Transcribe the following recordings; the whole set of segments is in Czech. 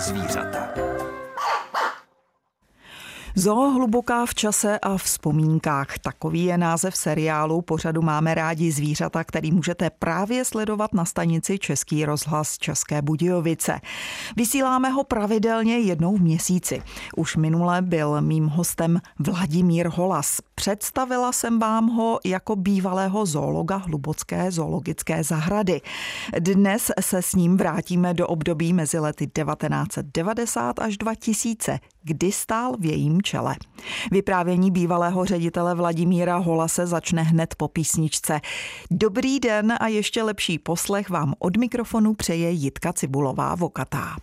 zvířata. Zoo hluboká v čase a vzpomínkách. Takový je název seriálu. Pořadu máme rádi zvířata, který můžete právě sledovat na stanici Český rozhlas České Budějovice. Vysíláme ho pravidelně jednou v měsíci. Už minule byl mým hostem Vladimír Holas. Představila jsem vám ho jako bývalého zoologa Hlubocké zoologické zahrady. Dnes se s ním vrátíme do období mezi lety 1990 až 2000, kdy stál v jejím čele. Vyprávění bývalého ředitele Vladimíra Holase začne hned po písničce. Dobrý den a ještě lepší poslech vám od mikrofonu přeje Jitka Cibulová Vokatá.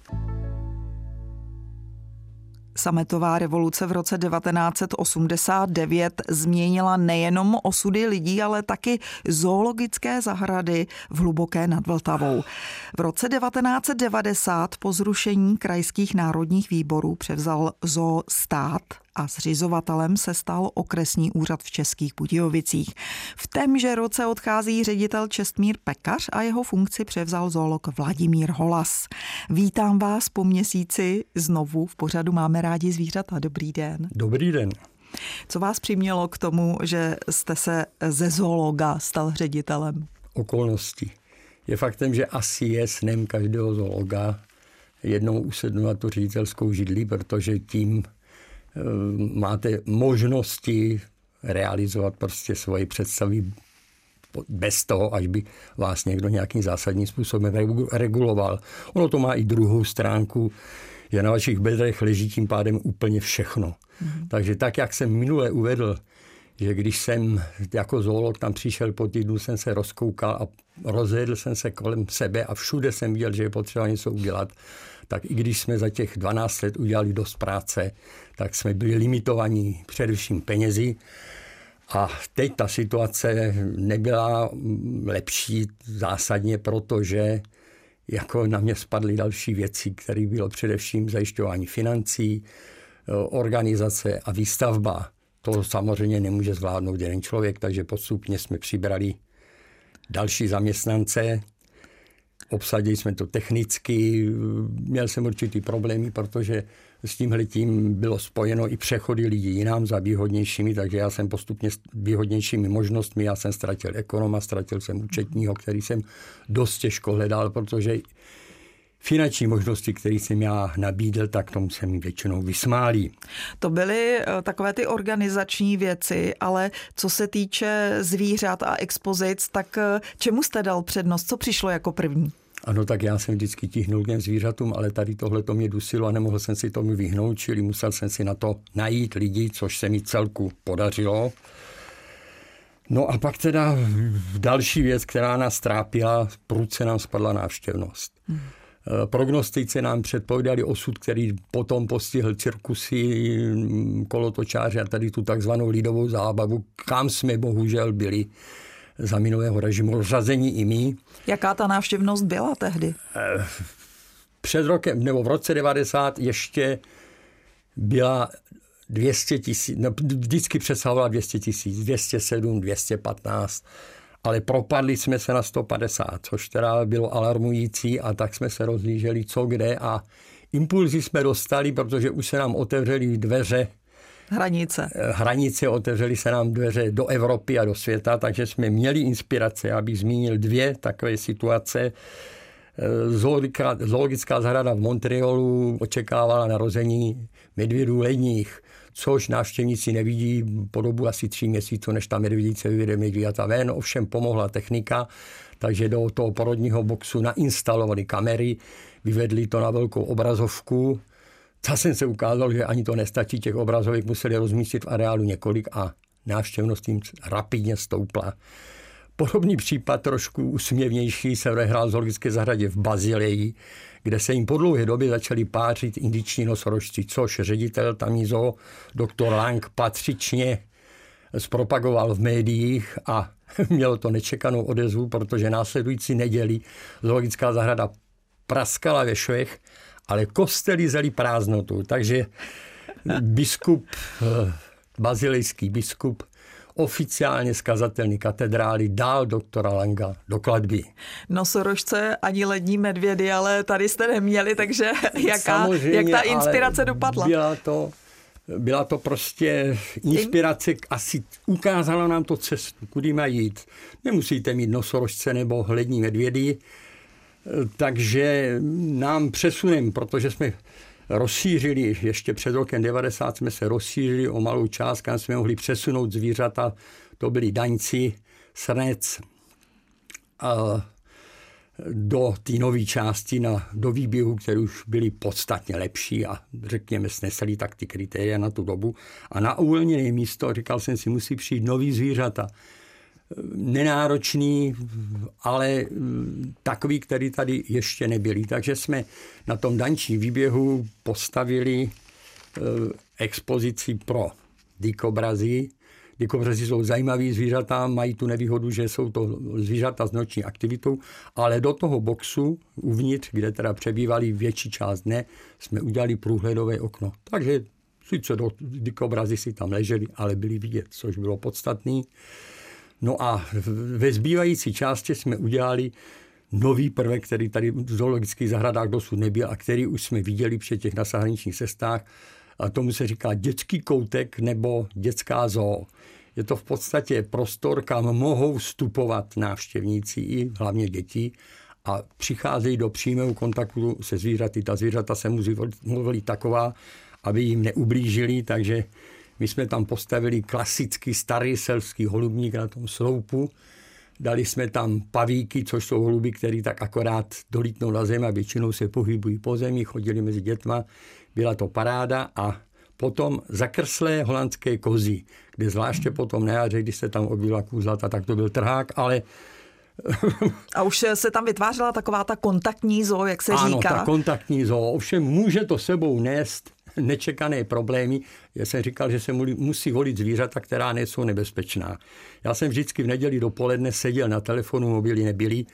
Sametová revoluce v roce 1989 změnila nejenom osudy lidí, ale taky zoologické zahrady v Hluboké nad Vltavou. V roce 1990 po zrušení krajských národních výborů převzal zoo stát a zřizovatelem se stal okresní úřad v Českých Budějovicích. V témže roce odchází ředitel Čestmír Pekař a jeho funkci převzal zoolog Vladimír Holas. Vítám vás po měsíci znovu v pořadu Máme rádi zvířata. Dobrý den. Dobrý den. Co vás přimělo k tomu, že jste se ze zoologa stal ředitelem? Okolnosti. Je faktem, že asi je snem každého zoologa jednou usednout na tu ředitelskou židli, protože tím máte možnosti realizovat prostě svoje představy bez toho, až by vás někdo nějakým zásadním způsobem reguloval. Ono to má i druhou stránku, je na vašich bedrech leží tím pádem úplně všechno. Mm-hmm. Takže tak, jak jsem minule uvedl, že když jsem jako zoolog tam přišel po týdnu, jsem se rozkoukal a rozjedl jsem se kolem sebe a všude jsem viděl, že je potřeba něco udělat, tak i když jsme za těch 12 let udělali dost práce, tak jsme byli limitovaní především penězi. A teď ta situace nebyla lepší zásadně, protože jako na mě spadly další věci, které bylo především zajišťování financí, organizace a výstavba. To samozřejmě nemůže zvládnout jeden člověk, takže postupně jsme přibrali další zaměstnance, obsadili jsme to technicky, měl jsem určitý problémy, protože s tímhletím bylo spojeno i přechody lidí jinám za výhodnějšími, takže já jsem postupně s výhodnějšími možnostmi, já jsem ztratil ekonoma, ztratil jsem účetního, který jsem dost těžko hledal, protože finanční možnosti, které jsem já nabídl, tak tomu se mi většinou vysmálí. To byly eh, takové ty organizační věci, ale co se týče zvířat a expozic, tak eh, čemu jste dal přednost? Co přišlo jako první? Ano, tak já jsem vždycky tihnul k těm zvířatům, ale tady tohle to mě dusilo a nemohl jsem si tomu vyhnout, čili musel jsem si na to najít lidi, což se mi celku podařilo. No a pak teda další věc, která nás trápila, prudce nám spadla návštěvnost. Hmm. Prognostici nám předpovídali osud, který potom postihl cirkusy, kolotočáře a tady tu takzvanou lidovou zábavu, kam jsme bohužel byli za minulého režimu řazení i my. Jaká ta návštěvnost byla tehdy? Eh, před rokem, nebo v roce 90 ještě byla 200 tisíc, no, vždycky přesahovala 200 tisíc, 207, 215, ale propadli jsme se na 150, což teda bylo alarmující a tak jsme se rozlíželi co kde a impulzy jsme dostali, protože už se nám otevřely dveře Hranice. Eh, hranice, otevřely se nám dveře do Evropy a do světa, takže jsme měli inspirace. Abych zmínil dvě takové situace. Eh, zoologická, zoologická zahrada v Montrealu očekávala narození medvědů ledních, což návštěvníci nevidí po dobu asi tří měsíců, než ta medvědice vyvede medvěděta ven. Ovšem pomohla technika, takže do toho porodního boxu nainstalovali kamery, vyvedli to na velkou obrazovku, Časem se ukázalo, že ani to nestačí, těch obrazovek museli rozmístit v areálu několik a návštěvnost jim rapidně stoupla. Podobný případ, trošku usměvnější, se odehrál v zoologické zahradě v Bazileji, kde se jim po dlouhé době začali pářit indiční nosorožci, což ředitel tamízo, doktor Lang, patřičně zpropagoval v médiích a mělo to nečekanou odezvu, protože následující neděli zoologická zahrada praskala ve švech ale kostely zeli prázdnotu. Takže biskup, eh, bazilejský biskup, oficiálně z kazatelny katedrály dál doktora Langa do kladby. Nosorožce ani lední medvědy, ale tady jste neměli, takže jaká, jak ta inspirace dopadla? Byla to, byla to prostě inspirace, asi ukázala nám to cestu, kudy mají jít. Nemusíte mít nosorožce nebo lední medvědy, takže nám přesunem, protože jsme rozšířili, ještě před rokem 90 jsme se rozšířili o malou část, kam jsme mohli přesunout zvířata, to byli daňci, srnec, a do té nové části na, do výběhu, které už byly podstatně lepší a řekněme snesli tak ty kritéria na tu dobu. A na uvolněné místo, říkal jsem si, musí přijít nový zvířata nenáročný, ale mm, takový, který tady ještě nebyli. Takže jsme na tom dančí výběhu postavili eh, expozici pro dikobrazy. Dikobrazy jsou zajímavé zvířata, mají tu nevýhodu, že jsou to zvířata s noční aktivitou, ale do toho boxu uvnitř, kde teda přebývali větší část dne, jsme udělali průhledové okno. Takže sice do dikobrazy si tam leželi, ale byli vidět, což bylo podstatný. No a ve zbývající části jsme udělali nový prvek, který tady v zoologických zahradách dosud nebyl a který už jsme viděli při těch na zahraničních cestách. A tomu se říká dětský koutek nebo dětská zoo. Je to v podstatě prostor, kam mohou vstupovat návštěvníci i hlavně děti a přicházejí do přímého kontaktu se zvířaty. Ta zvířata se musí volit taková, aby jim neublížili, takže my jsme tam postavili klasický starý selský holubník na tom sloupu. Dali jsme tam pavíky, což jsou holuby, které tak akorát dolítnou na zem a většinou se pohybují po zemi, chodili mezi dětma. Byla to paráda a potom zakrslé holandské kozy, kde zvláště potom na jaře, když se tam objevila kůzlata, tak to byl trhák, ale a už se tam vytvářela taková ta kontaktní zoo, jak se ano, říká. Ano, ta kontaktní zoo. Ovšem může to sebou nést nečekané problémy. Já jsem říkal, že se musí volit zvířata, která nejsou nebezpečná. Já jsem vždycky v neděli dopoledne seděl na telefonu, mobily nebyly,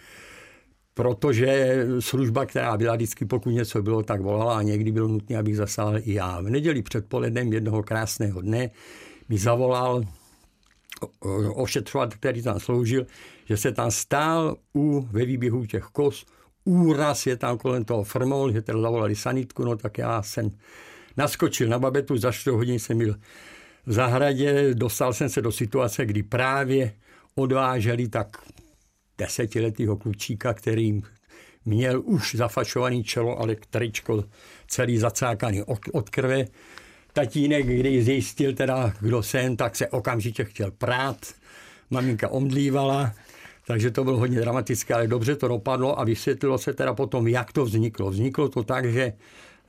protože služba, která byla vždycky, pokud něco bylo, tak volala a někdy bylo nutné, abych zasáhl i já. V neděli předpolednem jednoho krásného dne mi zavolal ošetřovat, který tam sloužil, že se tam stál u, ve výběhu těch kos úraz je tam kolem toho frmol, že teda zavolali sanitku, no tak já jsem naskočil na babetu, za 4 hodin jsem byl v zahradě, dostal jsem se do situace, kdy právě odváželi tak desetiletýho klučíka, který měl už zafašovaný čelo, ale tričko celý zacákaný od krve. Tatínek, když zjistil teda, kdo jsem, tak se okamžitě chtěl prát. Maminka omdlívala, takže to bylo hodně dramatické, ale dobře to dopadlo a vysvětlilo se teda potom, jak to vzniklo. Vzniklo to tak, že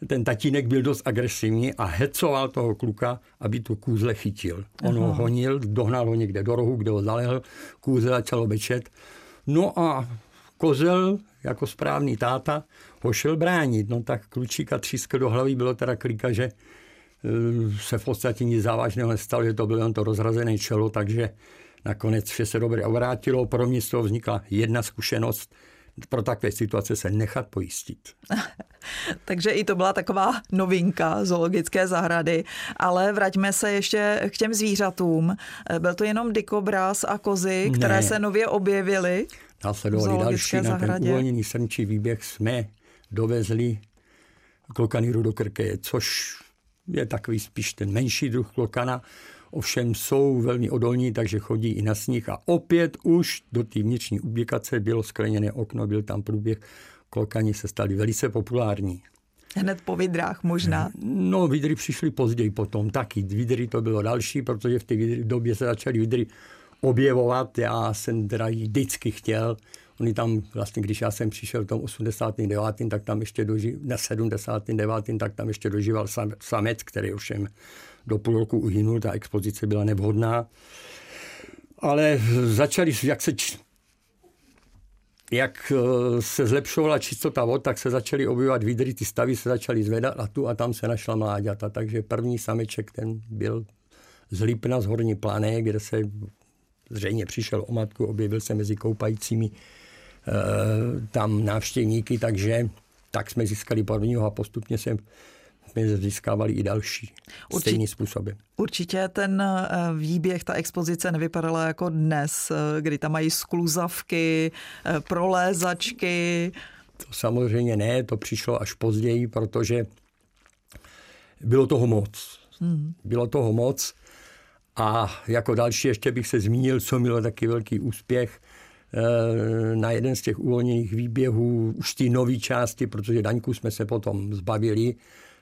ten tatínek byl dost agresivní a hecoval toho kluka, aby tu kůzle chytil. On Aha. ho honil, dohnal ho někde do rohu, kde ho zalehl, kůze začalo bečet. No a kozel, jako správný táta, ho šel bránit. No tak klučíka třískl do hlavy, bylo teda klika, že eh, se v podstatě nic závažného nestalo, že to bylo jen to rozrazené čelo, takže nakonec vše se dobře obrátilo. Pro mě z toho vznikla jedna zkušenost, pro takové situace se nechat pojistit. Takže i to byla taková novinka zoologické zahrady, ale vraťme se ještě k těm zvířatům. Byl to jenom dikobraz a kozy, které ne. se nově objevily Následovali další zahradě. na ten uvolněný srnčí výběh jsme dovezli klokaníru do Krkeje, což je takový spíš ten menší druh klokana, ovšem jsou velmi odolní, takže chodí i na sníh a opět už do té vnitřní ubikace bylo skleněné okno, byl tam průběh, klokani se stali velice populární. Hned po vidrách možná? No, vidry přišly později potom taky. Vidry to bylo další, protože v té době se začaly vidry objevovat. Já jsem teda vždycky chtěl. Oni tam, vlastně, když já jsem přišel v tom 89. tak tam ještě dožil, na 79. tak tam ještě dožíval samec, který ovšem do půl roku uhynul, ta expozice byla nevhodná. Ale začali, jak se jak eh, se zlepšovala čistota vod, tak se začaly objevovat výdry, ty stavy se začaly zvedat a tu a tam se našla mláďata. Takže první sameček ten byl z Lipna z Horní Plané, kde se zřejmě přišel o matku, objevil se mezi koupajícími e, tam návštěvníky, takže tak jsme získali prvního a postupně se jsme získávali i další Určitě, stejným způsobem. Určitě ten eh, výběh, ta expozice nevypadala jako dnes, eh, kdy tam mají skluzavky, eh, prolézačky. To samozřejmě ne, to přišlo až později, protože bylo toho moc. Hmm. Bylo toho moc a jako další ještě bych se zmínil, co mělo taky velký úspěch, na jeden z těch uvolněných výběhů už ty nové části, protože Daňku jsme se potom zbavili,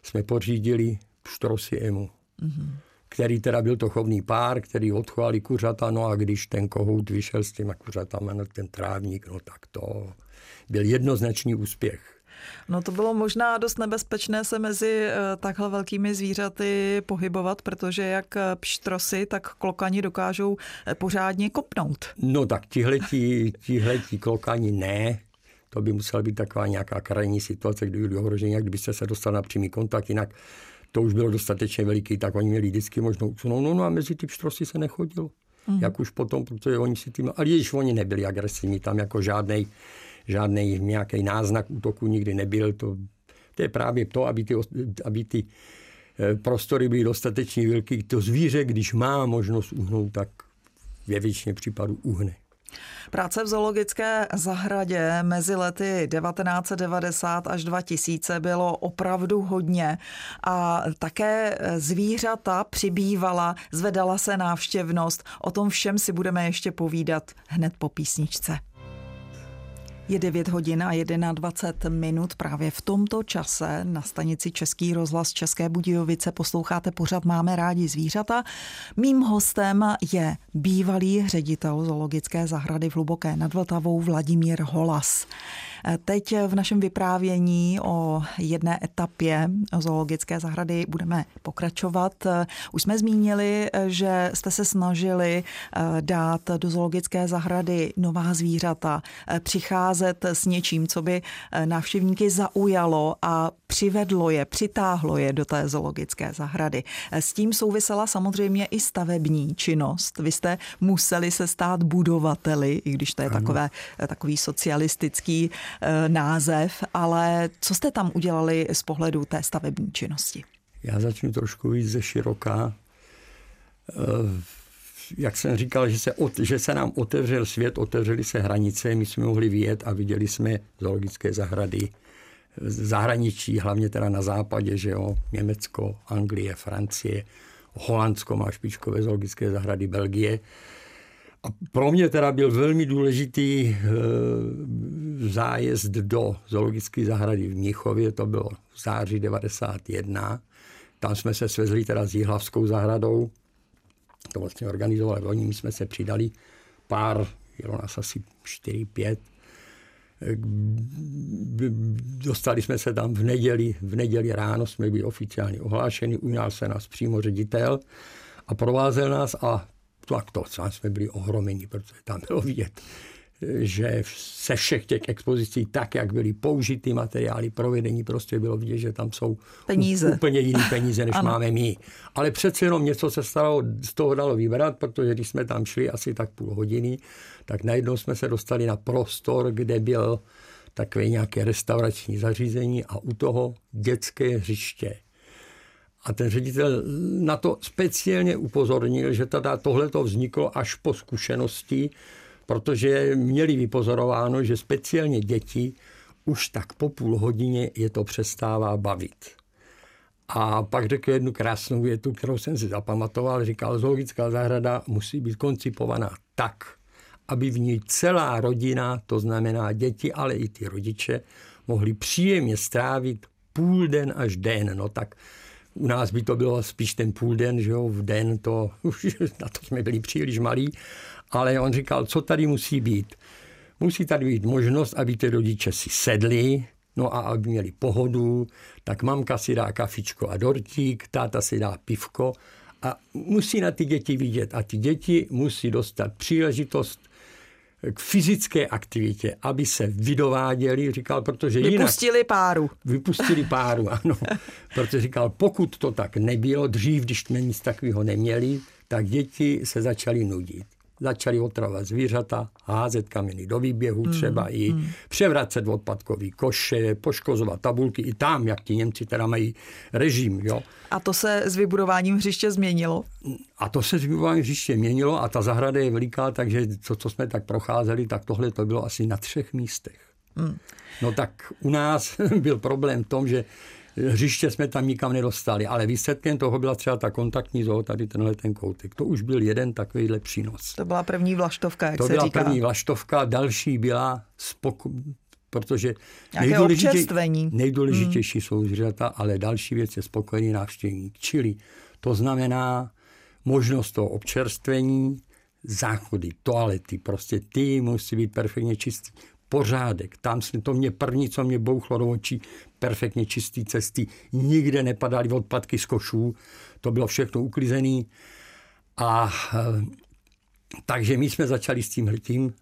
jsme pořídili štrosy emu. Mm-hmm který teda byl to chovný pár, který odchovali kuřata, no a když ten kohout vyšel s těma kuřatama na ten trávník, no tak to byl jednoznačný úspěch. No to bylo možná dost nebezpečné se mezi eh, takhle velkými zvířaty pohybovat, protože jak eh, pštrosy, tak klokani dokážou eh, pořádně kopnout. No tak tihletí, tihletí klokani ne, to by musela být taková nějaká krajní situace, kdy byli ohroženi, jak kdybyste se dostal na přímý kontakt, jinak to už bylo dostatečně veliký, tak oni měli vždycky možnou usunout. No, no a mezi ty pštrosy se nechodilo. Mm. Jak už potom, protože oni si tím, ale když oni nebyli agresivní, tam jako žádnej žádný nějaký náznak útoku nikdy nebyl. To, to je právě to, aby ty, aby ty eh, prostory byly dostatečně velký. To zvíře, když má možnost uhnout, tak ve většině případů uhne. Práce v zoologické zahradě mezi lety 1990 až 2000 bylo opravdu hodně a také zvířata přibývala, zvedala se návštěvnost. O tom všem si budeme ještě povídat hned po písničce. Je 9 hodin a 21 minut. Právě v tomto čase na stanici Český rozhlas České Budějovice posloucháte pořad Máme rádi zvířata. Mým hostem je bývalý ředitel zoologické zahrady v Hluboké nad Vltavou Vladimír Holas. Teď v našem vyprávění o jedné etapě zoologické zahrady budeme pokračovat. Už jsme zmínili, že jste se snažili eh, dát do zoologické zahrady nová zvířata, eh, přicházet s něčím, co by eh, návštěvníky zaujalo a přivedlo je, přitáhlo je do té zoologické zahrady. S tím souvisela samozřejmě i stavební činnost. Vy jste museli se stát budovateli, i když to je takové, takový socialistický název, ale co jste tam udělali z pohledu té stavební činnosti? Já začnu trošku víc ze široká. Eh, jak jsem říkal, že se, že se nám otevřel svět, otevřely se hranice, my jsme mohli vyjet a viděli jsme zoologické zahrady zahraničí, hlavně teda na západě, že jo, Německo, Anglie, Francie, Holandsko má špičkové zoologické zahrady, Belgie. A pro mě teda byl velmi důležitý e, zájezd do zoologické zahrady v Mnichově, to bylo v září 91. Tam jsme se svezli teda s Jihlavskou zahradou, to vlastně organizovali oni, my jsme se přidali pár, bylo nás asi 4-5. Dostali jsme se tam v neděli, v neděli ráno jsme byli oficiálně ohlášeni, ujal se nás přímo ředitel a provázel nás a tak to jsme byli ohromeni, protože tam bylo vidět, že se všech těch expozicí, tak jak byly použity materiály, provedení, prostě bylo vidět, že tam jsou peníze. úplně jiné peníze, než máme my. Ale přece jenom něco se stalo, z toho dalo vybrat, protože když jsme tam šli asi tak půl hodiny, tak najednou jsme se dostali na prostor, kde byl takové nějaké restaurační zařízení a u toho dětské hřiště. A ten ředitel na to speciálně upozornil, že teda tohle to vzniklo až po zkušenosti, protože měli vypozorováno, že speciálně děti už tak po půl hodině je to přestává bavit. A pak řekl jednu krásnou větu, kterou jsem si zapamatoval. Říkal, zoologická zahrada musí být koncipovaná tak, aby v ní celá rodina, to znamená děti, ale i ty rodiče, mohli příjemně strávit půl den až den. No tak u nás by to bylo spíš ten půl den, že jo, v den to, už na to jsme byli příliš malí, ale on říkal, co tady musí být. Musí tady být možnost, aby ty rodiče si sedli, no a aby měli pohodu, tak mamka si dá kafičko a dortík, táta si dá pivko a musí na ty děti vidět. A ty děti musí dostat příležitost k fyzické aktivitě, aby se vydováděli, říkal, protože jinak... Vypustili páru. Vypustili páru, ano. protože říkal, pokud to tak nebylo, dřív, když jsme nic takového neměli, tak děti se začaly nudit. Začali otravovat zvířata, házet kameny do výběhu, hmm, třeba mm, i mm. převracet odpadkový koše, poškozovat tabulky i tam, jak ti Němci teda mají režim. Jo. A to se s vybudováním hřiště změnilo? A to se s vybudováním hřiště měnilo a ta zahrada je veliká, takže to, co jsme tak procházeli, tak tohle to bylo asi na třech místech. Hmm. No tak u nás byl problém v tom, že hřiště jsme tam nikam nedostali, ale výsledkem toho byla třeba ta kontaktní zoo, tady tenhle ten koutek. To už byl jeden takovýhle přínos. To byla první vlaštovka, jak to se byla říká. první vlaštovka, další byla spoko- protože nejdůležitě, nejdůležitější hmm. jsou zvířata, ale další věc je spokojený návštěvník. Čili to znamená možnost toho občerstvení, záchody, toalety, prostě ty musí být perfektně čistý pořádek. Tam jsme to mě první, co mě bouchlo do očí, perfektně čistý cesty, nikde nepadaly odpadky z košů, to bylo všechno uklizené. A eh, takže my jsme začali s tím hltím.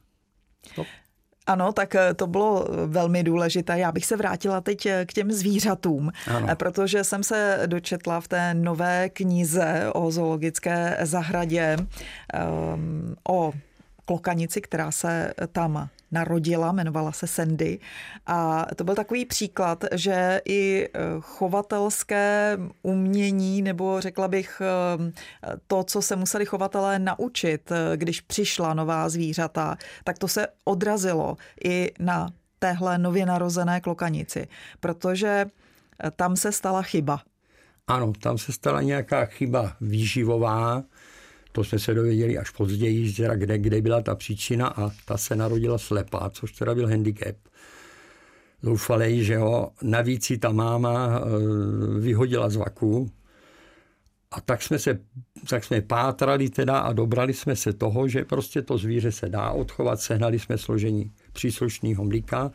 Ano, tak eh, to bylo velmi důležité. Já bych se vrátila teď eh, k těm zvířatům, ano. protože jsem se dočetla v té nové knize o zoologické zahradě um, o klokanici, která se tam narodila, jmenovala se Sandy. A to byl takový příklad, že i eh, chovatelské umění, nebo řekla bych eh, to, co se museli chovatelé naučit, eh, když přišla nová zvířata, tak to se odrazilo i na téhle nově narozené klokanici, protože tam se stala chyba. Ano, tam se stala nějaká chyba výživová, to jsme se dověděli až později, kde, kde byla ta příčina a ta se narodila slepá, což teda byl handicap. Zoufalej, že ho navíc si ta máma eh, vyhodila z vaku, a tak jsme, se, tak jsme pátrali teda a dobrali jsme se toho, že prostě to zvíře se dá odchovat, sehnali jsme složení příslušného mlíka,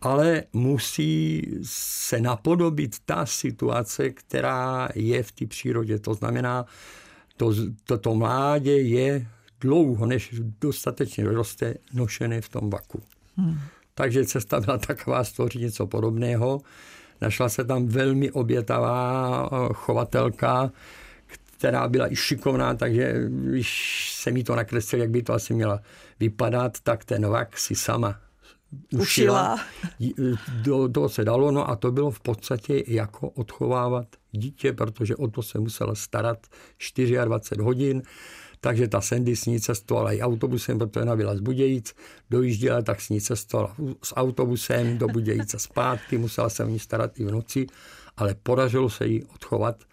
ale musí se napodobit ta situace, která je v té přírodě. To znamená, to, to, to mládě je dlouho, než dostatečně roste, nošené v tom vaku. Hmm. Takže cesta byla taková stvořit něco podobného. Našla se tam velmi obětavá eh, chovatelka, která byla i šikovná, takže když se mi to nakreslil, jak by to asi měla vypadat, tak ten vak si sama ušila. ušila. Do toho se dalo, no a to bylo v podstatě jako odchovávat dítě, protože o to se musela starat 24 hodin. Takže ta Sandy s ní cestovala i autobusem, protože ona byla z Budějic, dojížděla, tak s ní cestovala s autobusem do Budějice zpátky, musela se o ní starat i v noci, ale podařilo se jí odchovat.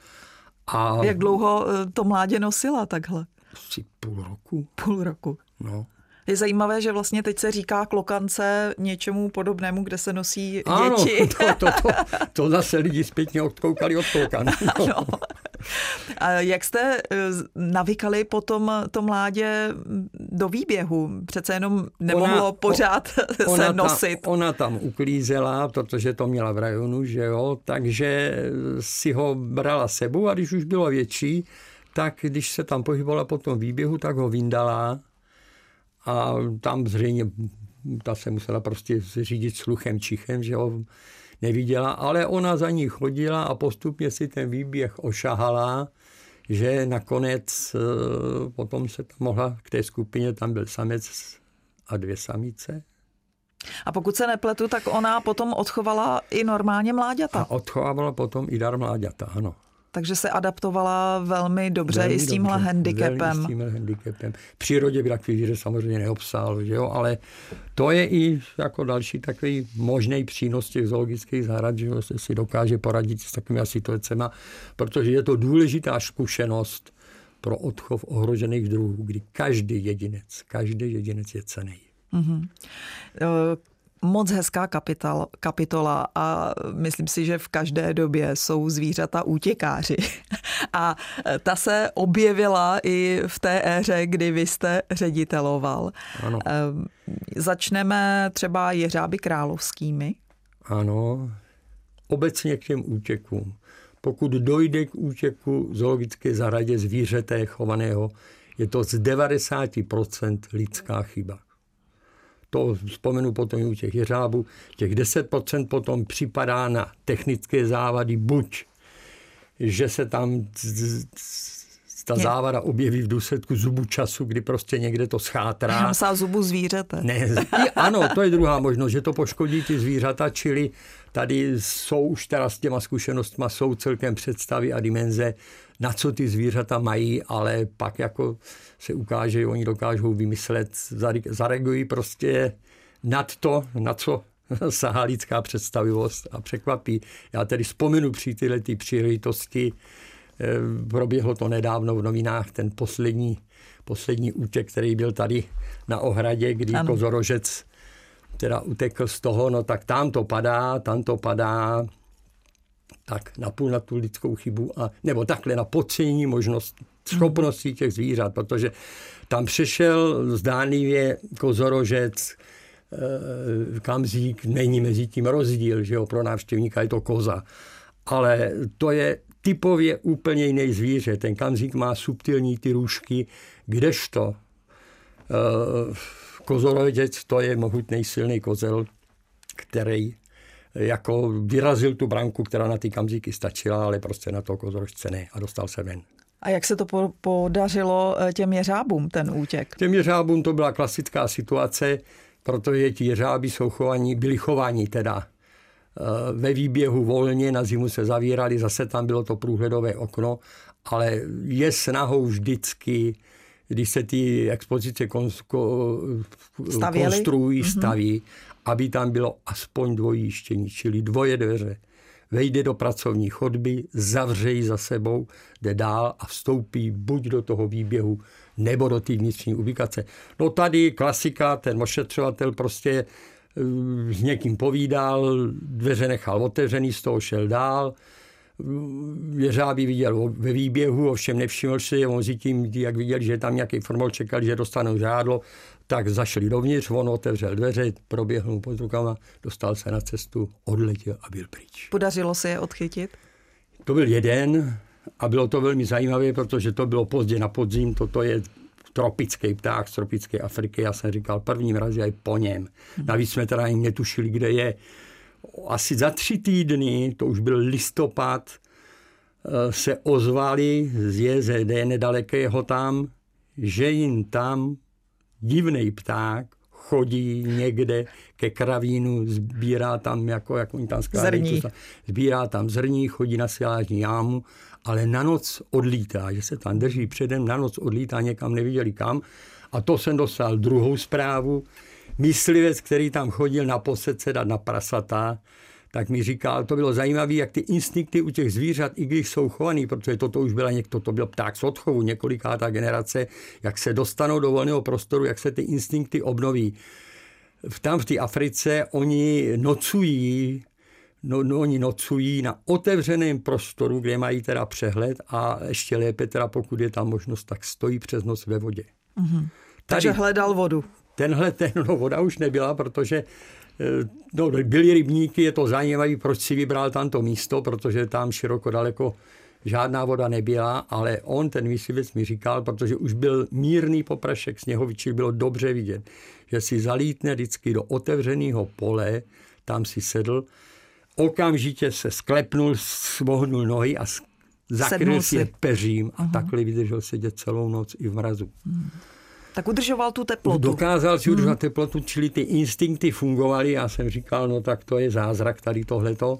A Jak dlouho eh, to mládě nosila takhle? Asi půl roku. Půl roku. No. Je zajímavé, že vlastně teď se říká klokance něčemu podobnému, kde se nosí děti. Ano, to, to, to, to zase lidi zpětně odkoukali od klokan. Ano. A jak jste eh, navykali potom to mládě do výběhu? Přece jenom nemohlo ona, pořád ona se nosit. Ona tam uklízela, protože to měla v rajonu, že jo, takže si ho brala sebou a když už bylo větší, tak když se tam pohybovala po tom výběhu, tak ho vyndala a tam zřejmě ta se musela prostě řídit sluchem, čichem, že ho neviděla, ale ona za ní chodila a postupně si ten výběh ošahala, že nakonec eh, potom se tam mohla k té skupině, tam byl samec a dvě samice. A pokud se nepletu, tak ona potom odchovala i normálně mláďata. A odchovávala potom i dar mláďata, ano takže se adaptovala velmi dobře velmi i s tímhle dobře, handicapem. s tímhle handicapem. V přírodě by takový zvíře samozřejmě neobsál, že jo? ale to je i jako další takový možný přínos těch zoologických zahrad, že se si dokáže poradit s takovými situacemi, protože je to důležitá zkušenost pro odchov ohrožených druhů, kdy každý jedinec, každý jedinec je cený. Mm-hmm moc hezká kapital, kapitola a myslím si, že v každé době jsou zvířata útěkáři. A ta se objevila i v té éře, kdy vy jste řediteloval. Ano. Ehm, začneme třeba jeřáby královskými. Ano, obecně k těm útěkům. Pokud dojde k útěku zoologické zahradě zvířete chovaného, je to z 90% lidská chyba to vzpomenu potom u těch jeřábů, těch 10% potom připadá na technické závady, buď že se tam ta Je. závada objeví v důsledku zubu času, kdy prostě někde to schátrá. Sá zubu zvířete. Ne, ano, to je druhá možnost, že to poškodí ty zvířata, čili tady jsou už teda s těma zkušenostma, jsou celkem představy a dimenze, na co ty zvířata mají, ale pak jako se ukáže, že oni dokážou vymyslet, zareagují prostě nad to, na co sahá lidská představivost a překvapí. Já tedy vzpomenu při tyhle ty příležitosti, proběhlo to nedávno v novinách, ten poslední, poslední útěk, který byl tady na ohradě, kdy ano. kozorožec teda utekl z toho, no tak tam to padá, tam to padá, tak napůl na tu lidskou chybu, a, nebo takhle na podcenění možnost, schopností těch zvířat, protože tam přišel zdánlivě kozorožec, Eh, kamzík, není mezi tím rozdíl, že jo, pro návštěvníka je to koza. Ale to je typově úplně jiný zvíře. Ten kamzík má subtilní ty růžky, kdežto eh, kozorovědec to je mohutný silný kozel, který jako vyrazil tu branku, která na ty kamzíky stačila, ale prostě na to kozorožce ne a dostal se ven. A jak se to podařilo eh, těm jeřábům, ten útěk? Těm jeřábům to byla klasická situace protože ti jeřáby jsou chovaní, byli chovaní teda eh, ve výběhu volně, na zimu se zavírali, zase tam bylo to průhledové okno, ale je snahou vždycky, když se ty expozice konstruují, mhm. staví, mm-hmm. aby tam bylo aspoň dvojíštění, čili dvoje dveře. Vejde do pracovní chodby, zavře ji za sebou, jde dál a vstoupí buď do toho výběhu nebo do té vnitřní ubikace. No tady klasika, ten ošetřovatel prostě eh, s někým povídal, dveře nechal otevřený, z toho šel dál, Jeřábí viděl ve výběhu, ovšem nevšiml si, on si tím, jak viděl, že tam nějaký formol čekal, že dostanou žádlo, tak zašli dovnitř, on otevřel dveře, proběhnul pod rukama, dostal se na cestu, odletěl a byl pryč. Podařilo se je odchytit? To byl jeden, a bylo to velmi zajímavé, protože to bylo pozdě na podzim, toto je tropický pták z tropické Afriky. Já jsem říkal prvním razy aj po něm. Navíc jsme teda ani netušili, kde je. Asi za tři týdny, to už byl listopad, eh, se ozvali z JZD nedalekého tam, že jim tam divný pták chodí někde ke kravínu, sbírá tam, jako, jak oni tam skládají, sbírá tam zrní, chodí na silážní jámu ale na noc odlítá, že se tam drží předem, na noc odlítá někam, neviděli kam. A to jsem dostal druhou zprávu. Myslivec, který tam chodil na posece dát na prasata, tak mi říkal, to bylo zajímavé, jak ty instinkty u těch zvířat, i když jsou chovaný, protože toto už byla někdo, to byl pták z odchovu, několikátá generace, jak se dostanou do volného prostoru, jak se ty instinkty obnoví. Tam v té Africe oni nocují no, no, oni nocují na otevřeném prostoru, kde mají teda přehled a ještě lépe teda, pokud je tam možnost, tak stojí přes noc ve vodě. Mm-hmm. Tady, Takže hledal vodu. Tenhle, ten, no, voda už nebyla, protože eh, no, byly rybníky, je to zajímavé, proč si vybral tamto místo, protože tam široko daleko žádná voda nebyla, ale on, ten myslivec, mi říkal, protože už byl mírný poprašek sněhovičí, bylo dobře vidět, že si zalítne vždycky do otevřeného pole, tam si sedl okamžitě se sklepnul, svohnul nohy a zakryl si je peřím a uh-huh. takhle vydržel sedět celou noc i v mrazu. Hmm. Tak udržoval tu teplotu. Dokázal si udržet hmm. teplotu, čili ty instinkty fungovaly. Já jsem říkal, no tak to je zázrak tady tohleto.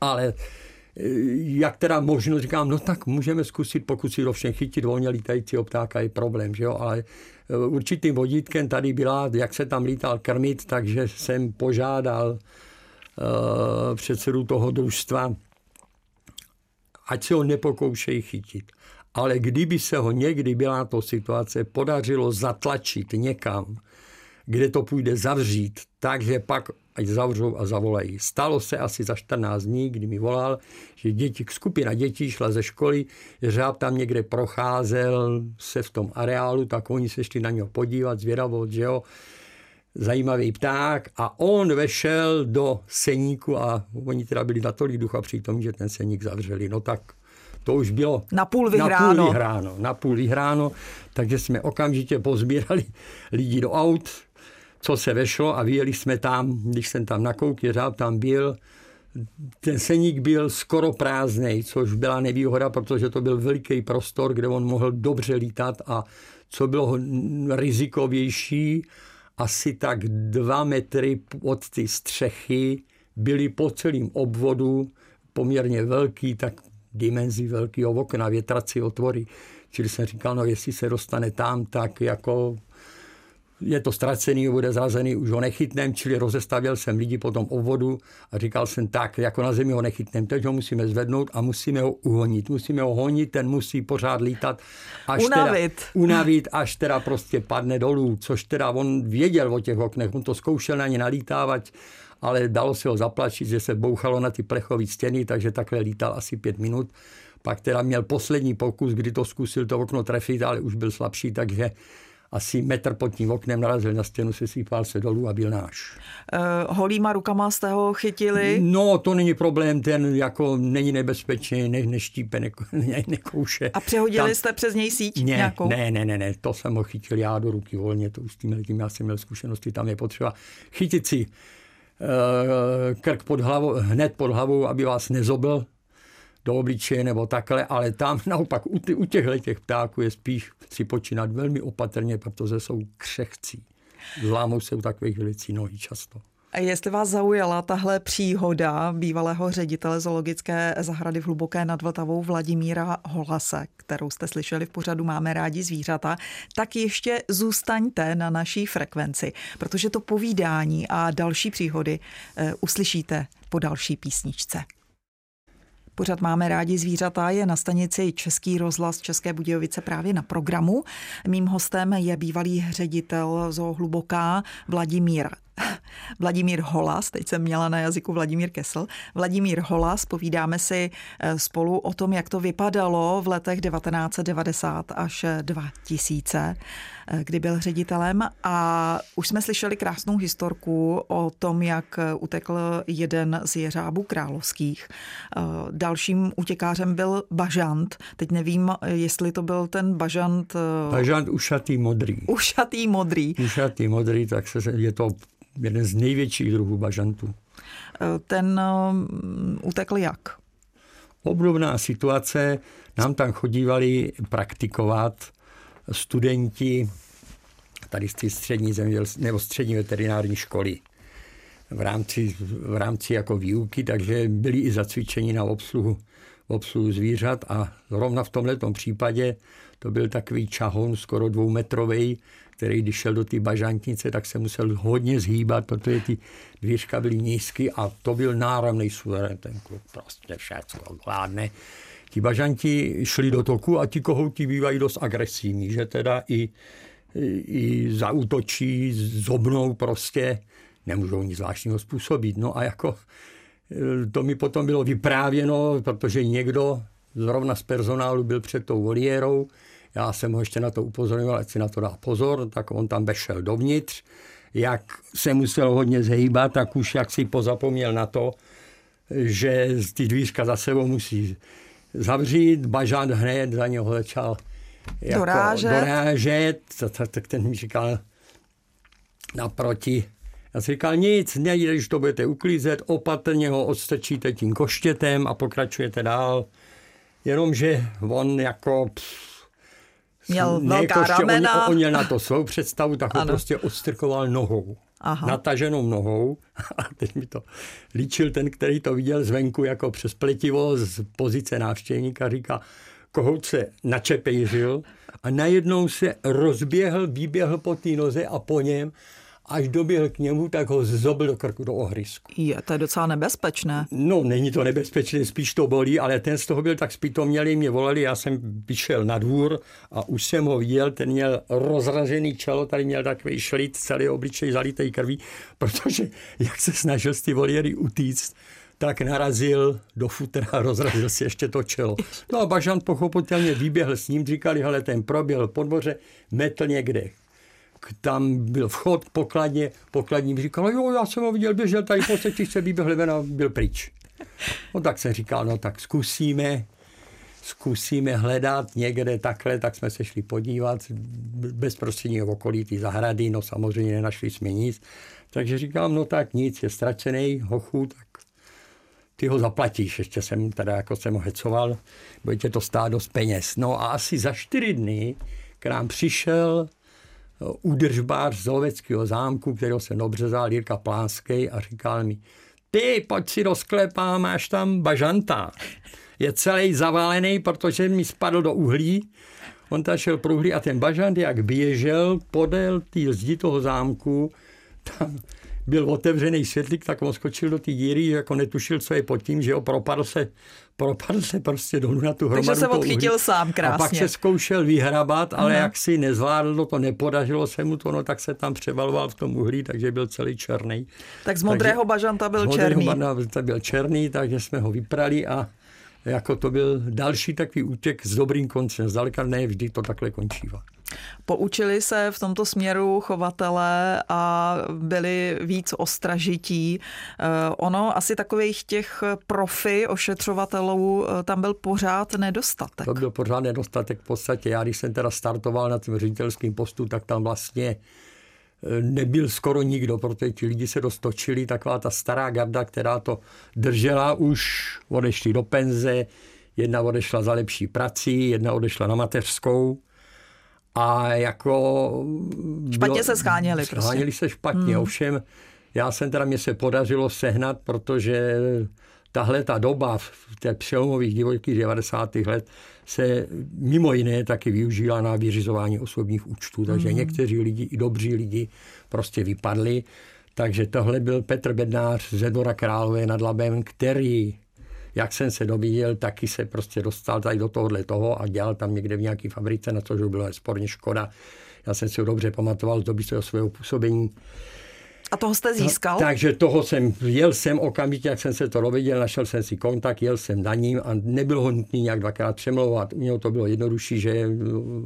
Ale eh, jak teda možno, říkám, no tak můžeme zkusit, pokud si všem chytit volně lítajícího ptáka je problém, že jo, ale eh, určitým vodítkem tady byla, jak se tam lítal krmit, takže jsem požádal předsedu toho družstva, ať se ho nepokoušejí chytit. Ale kdyby se ho někdy byla to situace podařilo zatlačit někam, kde to půjde zavřít, takže pak ať zavřou a zavolají. Stalo se asi za 14 dní, kdy mi volal, že děti, skupina dětí šla ze školy, řáb tam někde procházel se v tom areálu, tak oni se šli na něho podívat, zvědavost, že jo, zajímavý pták a on vešel do seníku a oni teda byli natolik ducha přitom, že ten seník zavřeli. No tak to už bylo na půl vyhráno. Na půl vyhráno, na půl vyhráno takže jsme okamžitě pozbírali lidi do aut, co se vešlo a vyjeli jsme tam, když jsem tam nakouk, jeřáb tam byl, ten seník byl skoro prázdný, což byla nevýhoda, protože to byl veliký prostor, kde on mohl dobře lítat a co bylo rizikovější, asi tak dva metry od ty střechy byly po celém obvodu poměrně velký, tak dimenzi velkého okna, větrací otvory. Čili jsem říkal, no jestli se dostane tam, tak jako je to ztracený, bude zrazený, už ho nechytnem, čili rozestavěl jsem lidi po tom obvodu a říkal jsem tak, jako na zemi ho nechytnem, teď ho musíme zvednout a musíme ho uhonit, musíme ho honit, ten musí pořád lítat. Až unavit. Teda, unavit, až teda prostě padne dolů, což teda on věděl o těch oknech, on to zkoušel na ně nalítávat, ale dalo se ho zaplačit, že se bouchalo na ty plechové stěny, takže takhle lítal asi pět minut. Pak teda měl poslední pokus, kdy to zkusil to okno trefit, ale už byl slabší, takže asi metr pod tím oknem narazil na stěnu, se sípal se dolů a byl náš. Uh, holýma rukama jste ho chytili? No, to není problém, ten jako není nebezpečný, ne, neštípe, ne, ne, nekouše. A přehodili Tam, jste přes něj síť ne, nějakou? Ne, ne, ne, ne, to jsem ho chytil já do ruky volně, to už s tím, tím já jsem měl zkušenosti, tam je potřeba chytit si uh, krk pod hlavou, hned pod hlavou, aby vás nezobl, do obličeje nebo takhle, ale tam naopak u, u těchto těch ptáků je spíš si počínat velmi opatrně, protože jsou křehcí. Zlámou se u takových věcí nohy často. A jestli vás zaujala tahle příhoda bývalého ředitele zoologické zahrady v Hluboké nad Vltavou Vladimíra Holase, kterou jste slyšeli v pořadu Máme rádi zvířata, tak ještě zůstaňte na naší frekvenci, protože to povídání a další příhody uh, uslyšíte po další písničce. Pořád máme rádi zvířata, je na stanici Český rozhlas České Budějovice právě na programu. Mým hostem je bývalý ředitel Zoo Hluboká Vladimír Vladimír Holas, teď jsem měla na jazyku Vladimír Kesl. Vladimír Holas, povídáme si eh, spolu o tom, jak to vypadalo v letech 1990 až 2000, eh, kdy byl ředitelem a už jsme slyšeli krásnou historku o tom, jak utekl jeden z jeřábů královských. Eh, dalším utěkářem byl Bažant. Teď nevím, jestli to byl ten Bažant... Bažant ušatý modrý. Ušatý modrý. Ušatý modrý, tak se, je to jeden z největších druhů bažantů. Ten um, utekl jak? Obdobná situace. Nám tam chodívali praktikovat studenti tady z té střední zemědělství nebo střední veterinární školy v rámci, v rámci jako výuky, takže byli i zacvičeni na obsluhu, obsluhu zvířat a zrovna v tomto případě to byl takový čahoun skoro dvoumetrový, který když šel do té bažantnice, tak se musel hodně zhýbat, protože ty dvířka byly nízky a to byl náramný suverén, ten klub prostě všechno vládne. Ti bažanti šli do toku a ti kohouti bývají dost agresivní, že teda i, i zautočí, zobnou prostě, nemůžou nic zvláštního způsobit. No a jako to mi potom bylo vyprávěno, protože někdo zrovna z personálu byl před tou voliérou, já jsem ho ještě na to upozorňoval, ať si na to dá pozor, tak on tam vešel dovnitř. Jak se musel hodně zhýbat, tak už jak si pozapomněl na to, že ty dvířka za sebou musí zavřít, bažant hned za něho začal jako dorážet. dorážet. Tak ten mi říkal naproti, já jsem říkal, nic, nejde, když to budete uklízet, opatrně ho odstrčíte tím koštětem a pokračujete dál. Jenomže on jako pff, Měl ne, velká prostě ramena. On, on měl na to svou představu, tak ho prostě odstrkoval nohou. Aha. nataženou nohou a teď mi to líčil ten, který to viděl zvenku jako přes pletivo z pozice návštěvníka, říká, kohout se načepejřil a najednou se rozběhl, vyběhl po té noze a po něm až doběhl k němu, tak ho zobil do krku, do ohrysku. Je, to je docela nebezpečné. No, není to nebezpečné, spíš to bolí, ale ten z toho byl tak spitomělý, mě volali, já jsem vyšel na dvůr a už jsem ho viděl, ten měl rozražený čelo, tady měl takový šlit, celý obličej zalitý krví, protože jak se snažil z ty voliery utíct, tak narazil do futra a rozrazil si ještě to čelo. No a Bažant pochopitelně vyběhl s ním, říkali, hele, ten proběhl po dvoře, metl někde tam byl vchod k pokladně, pokladní říkal, jo, já jsem ho viděl, běžel tady po se vyběhl ven a byl pryč. No tak jsem říkal, no tak zkusíme, zkusíme hledat někde takhle, tak jsme se šli podívat bezprostředního okolí ty zahrady, no samozřejmě nenašli jsme nic. Takže říkám, no tak nic, je ztracený hochu, tak ty ho zaplatíš, ještě jsem teda jako jsem ho hecoval, bude tě to stát dost peněz. No a asi za čtyři dny k nám přišel údržbář z Loveckého zámku, kterého jsem dobře znal, Jirka Plánskej a říkal mi, ty, pojď si do sklepa, máš tam bažanta. Je celý zaválený, protože mi spadl do uhlí. On tam šel pro uhlí a ten bažant, jak běžel podél té zdi toho zámku, tam byl otevřený světlík, tak on skočil do té díry, jako netušil, co je pod tím, že ho propadl se, propadl se prostě dolů na tu hromadu. Takže se odchytil uhlí. sám krásně. A pak se zkoušel vyhrabat, ale uh-huh. jak si nezvládl, to nepodařilo se mu to, no tak se tam převaloval v tom uhlí, takže byl celý černý. Tak z modrého takže, bažanta byl z černý. bažanta byl černý, takže jsme ho vyprali a jako to byl další takový útěk s dobrým koncem. Zdaleka ne vždy to takhle končívá. Poučili se v tomto směru chovatele a byli víc ostražití. Eh, ono asi takových těch profi ošetřovatelů eh, tam byl pořád nedostatek. To byl pořád nedostatek v podstatě. Já když jsem teda startoval na tím ředitelském postu, tak tam vlastně nebyl skoro nikdo, protože ti lidi se dostočili, taková ta stará garda, která to držela už, odešli do penze, jedna odešla za lepší prací, jedna odešla na mateřskou, a jako... Špatně bylo, se scháněli. Scháněli prostě. se špatně, hmm. ovšem já jsem teda, mě se podařilo sehnat, protože tahle ta doba v té přelomových divokých 90. let se mimo jiné taky využila na vyřizování osobních účtů, takže mm. někteří lidi, i dobří lidi, prostě vypadli. Takže tohle byl Petr Bednář ze Dvora Králové nad Labem, který jak jsem se dovíděl, taky se prostě dostal tady do tohohle toho a dělal tam někde v nějaké fabrice, na což bylo sporně škoda. Já jsem si ho dobře pamatoval z doby svého působení. A toho jste získal? No, takže toho jsem, jel jsem okamžitě, jak jsem se to dověděl, našel jsem si kontakt, jel jsem na ním a nebylo ho nutný nějak dvakrát přemlouvat. U něho to bylo jednodušší, že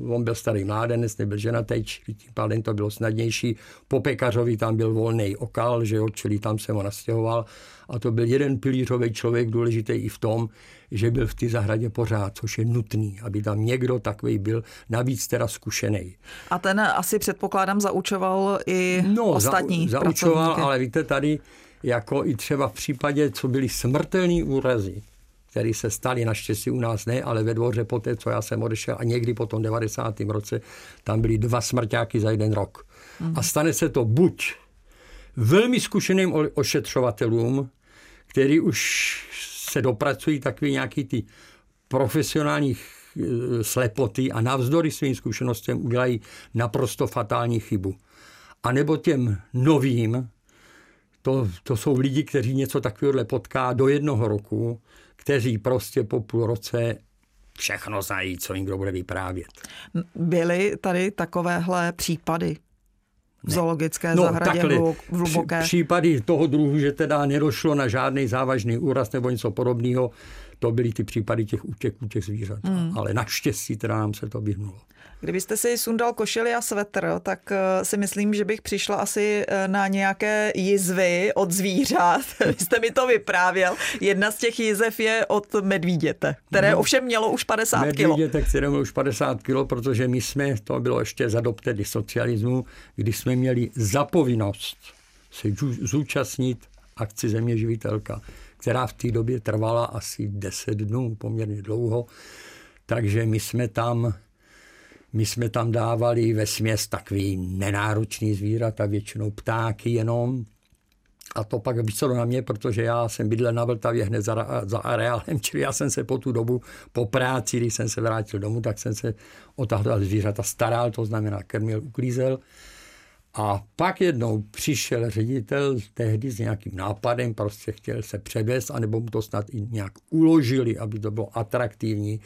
on byl starý mládenec, nebyl ženatý, čili tím pádem to bylo snadnější. Po pekařovi tam byl volný okal, že jo, čili tam jsem ho nastěhoval a to byl jeden pilířový člověk, důležitý i v tom, že byl v té zahradě pořád, což je nutný, aby tam někdo takový byl, navíc teda zkušený. A ten asi předpokládám zaučoval i no, ostatní za, zaučoval, ale víte tady, jako i třeba v případě, co byly smrtelné úrazy, které se staly naštěstí u nás ne, ale ve dvoře poté, co já jsem odešel a někdy po tom 90. roce, tam byly dva smrťáky za jeden rok. Mm. A stane se to buď velmi zkušeným ošetřovatelům, který už se dopracují takový nějaký ty profesionální e, slepoty a navzdory svým zkušenostem udělají naprosto fatální chybu. A nebo těm novým, to, to jsou lidi, kteří něco takového potká do jednoho roku, kteří prostě po půl roce všechno znají, co jim kdo bude vyprávět. Byly tady takovéhle případy? V zoologické no, zahradě takhle, v hluboké. Případy toho druhu, že teda nedošlo na žádný závažný úraz nebo něco podobného, to byly ty případy těch útěků těch zvířat. Mm. Ale naštěstí teda nám se to vyhnulo. Kdybyste si sundal košili a svetr, tak eh, si myslím, že bych přišla asi eh, na nějaké jizvy od zvířat. Vy jste mi to vyprávěl. Jedna z těch jizev je od medvíděte, které no, ovšem mělo už 50 kg. Medvíděte, které mělo už 50 kg, protože my jsme, to bylo ještě za dob tedy socialismu, kdy jsme měli zapovinnost se zúčastnit akci Země živitelka, která v té době trvala asi 10 dnů, poměrně dlouho. Takže my jsme tam my jsme tam dávali ve směs takový nenáročný zvířata, většinou ptáky jenom. A to pak vyselo na mě, protože já jsem bydlel na Vltavě hned za, za areálem, čili já jsem se po tu dobu, po práci, když jsem se vrátil domů, tak jsem se o tahle zvířata staral, to znamená krmil, uklízel. A pak jednou přišel ředitel tehdy s nějakým nápadem, prostě chtěl se převést, anebo mu to snad i nějak uložili, aby to bylo atraktivní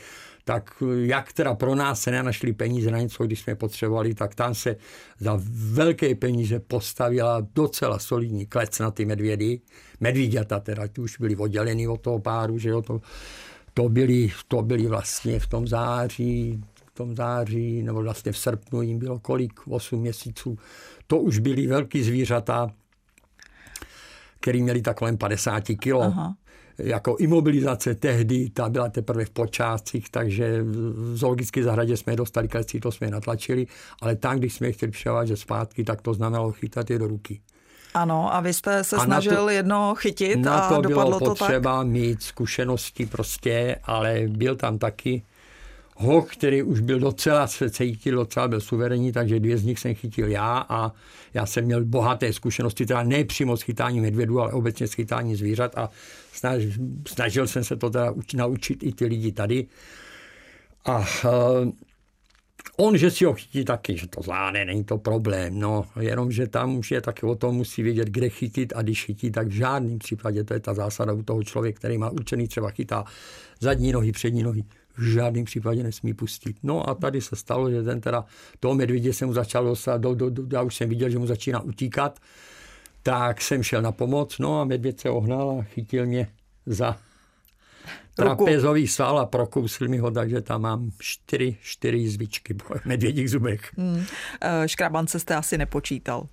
tak jak teda pro nás se nenašly peníze na něco, když jsme potřebovali, tak tam se za velké peníze postavila docela solidní klec na ty medvědy. Medvíďata teda, ty už byly oddělený od toho páru, že jo, to, to byly, to byly vlastně v tom září, v tom září, nebo vlastně v srpnu jim bylo kolik, 8 měsíců. To už byly velký zvířata, který měli tak kolem 50 kilo. Aha jako imobilizace tehdy, ta byla teprve v počátcích, takže v zoologické zahradě jsme je dostali klecí, to jsme je natlačili, ale tam, když jsme je chtěli převážet zpátky, tak to znamenalo chytat je do ruky. Ano, a vy jste se a snažil to, jedno chytit na a to dopadlo bylo to potřeba tak? mít zkušenosti prostě, ale byl tam taky hoch, který už byl docela, se cítil, docela byl suverénní, takže dvě z nich jsem chytil já a já jsem měl bohaté zkušenosti, teda ne přímo s chytáním medvědů, ale obecně s chytáním zvířat a snažil, snažil jsem se to teda naučit i ty lidi tady. A uh, On, že si ho chytí taky, že to zvládne, není to problém, no, jenom, že tam už je taky o tom, musí vědět, kde chytit a když chytí, tak v žádném případě, to je ta zásada u toho člověka, který má určený třeba chytá zadní nohy, přední nohy, v žádném případě nesmí pustit. No a tady se stalo, že ten teda toho medvědě jsem mu začal dostat, do, do, do, já už jsem viděl, že mu začíná utíkat, tak jsem šel na pomoc, no a medvěd se ohnal a chytil mě za trapezový sval a prokousil mi ho, takže tam mám čtyři, čtyři zvičky po medvědích zubech. Hmm. Škrábance jste asi nepočítal.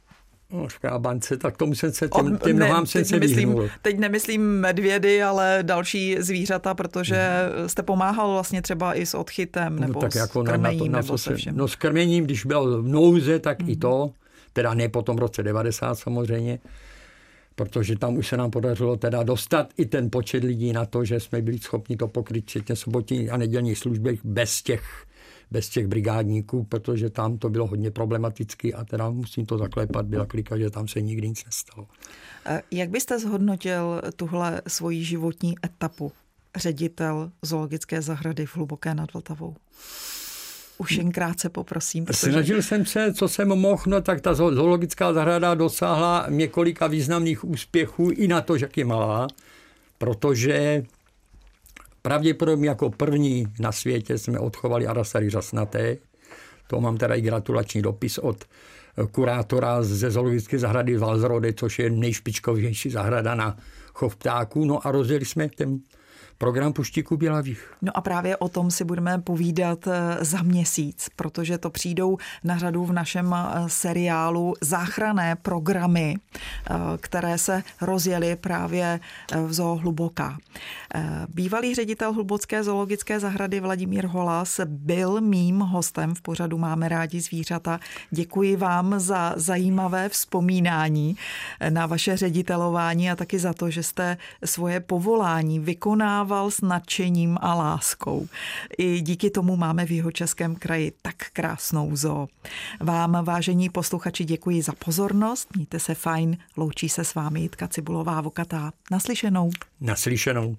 No, škrábance, tak tomu jsem se, těm, těm ne, nohám jsem se nemyslím, Teď nemyslím medvědy, ale další zvířata, protože hmm. jste pomáhal vlastně třeba i s odchytem no, nebo no, tak jako s krmením, na to, na nebo se všem. No s krmením, když byl v nouze, tak hmm. i to, teda ne po tom roce 90 samozřejmě, protože tam už se nám podařilo teda dostat i ten počet lidí na to, že jsme byli schopni to pokryt včetně sobotní a nedělní služby bez těch, bez těch brigádníků, protože tam to bylo hodně problematické a teda musím to zaklepat, byla klika, že tam se nikdy nic nestalo. Jak byste zhodnotil tuhle svoji životní etapu? Ředitel zoologické zahrady v Hluboké nad Vltavou. Už jen krátce poprosím. Protože... Snažil jsem se, co jsem mohl, no tak ta zoologická zahrada dosáhla několika významných úspěchů i na to, že je malá, protože pravděpodobně jako první na světě jsme odchovali arasary řasnaté. To mám teda i gratulační dopis od kurátora ze zoologické zahrady Valzrode, což je nejšpičkovější zahrada na chov ptáků. No a rozjeli jsme ten program Puštíku Bělavých. No a právě o tom si budeme povídat eh, za měsíc, protože to přijdou na řadu v našem eh, seriálu záchrané programy, eh, které se rozjely právě v Zoo Hluboká. Bývalý ředitel Hlubocké zoologické zahrady Vladimír Holas byl mým hostem v pořadu Máme rádi zvířata. Děkuji vám za zajímavé vzpomínání na vaše ředitelování a taky za to, že jste svoje povolání vykonávali vykonával s nadšením a láskou. I díky tomu máme v jeho českém kraji tak krásnou zoo. Vám, vážení posluchači, děkuji za pozornost, mějte se fajn, loučí se s vámi Jitka Cibulová Vokatá. Naslyšenou. Naslyšenou.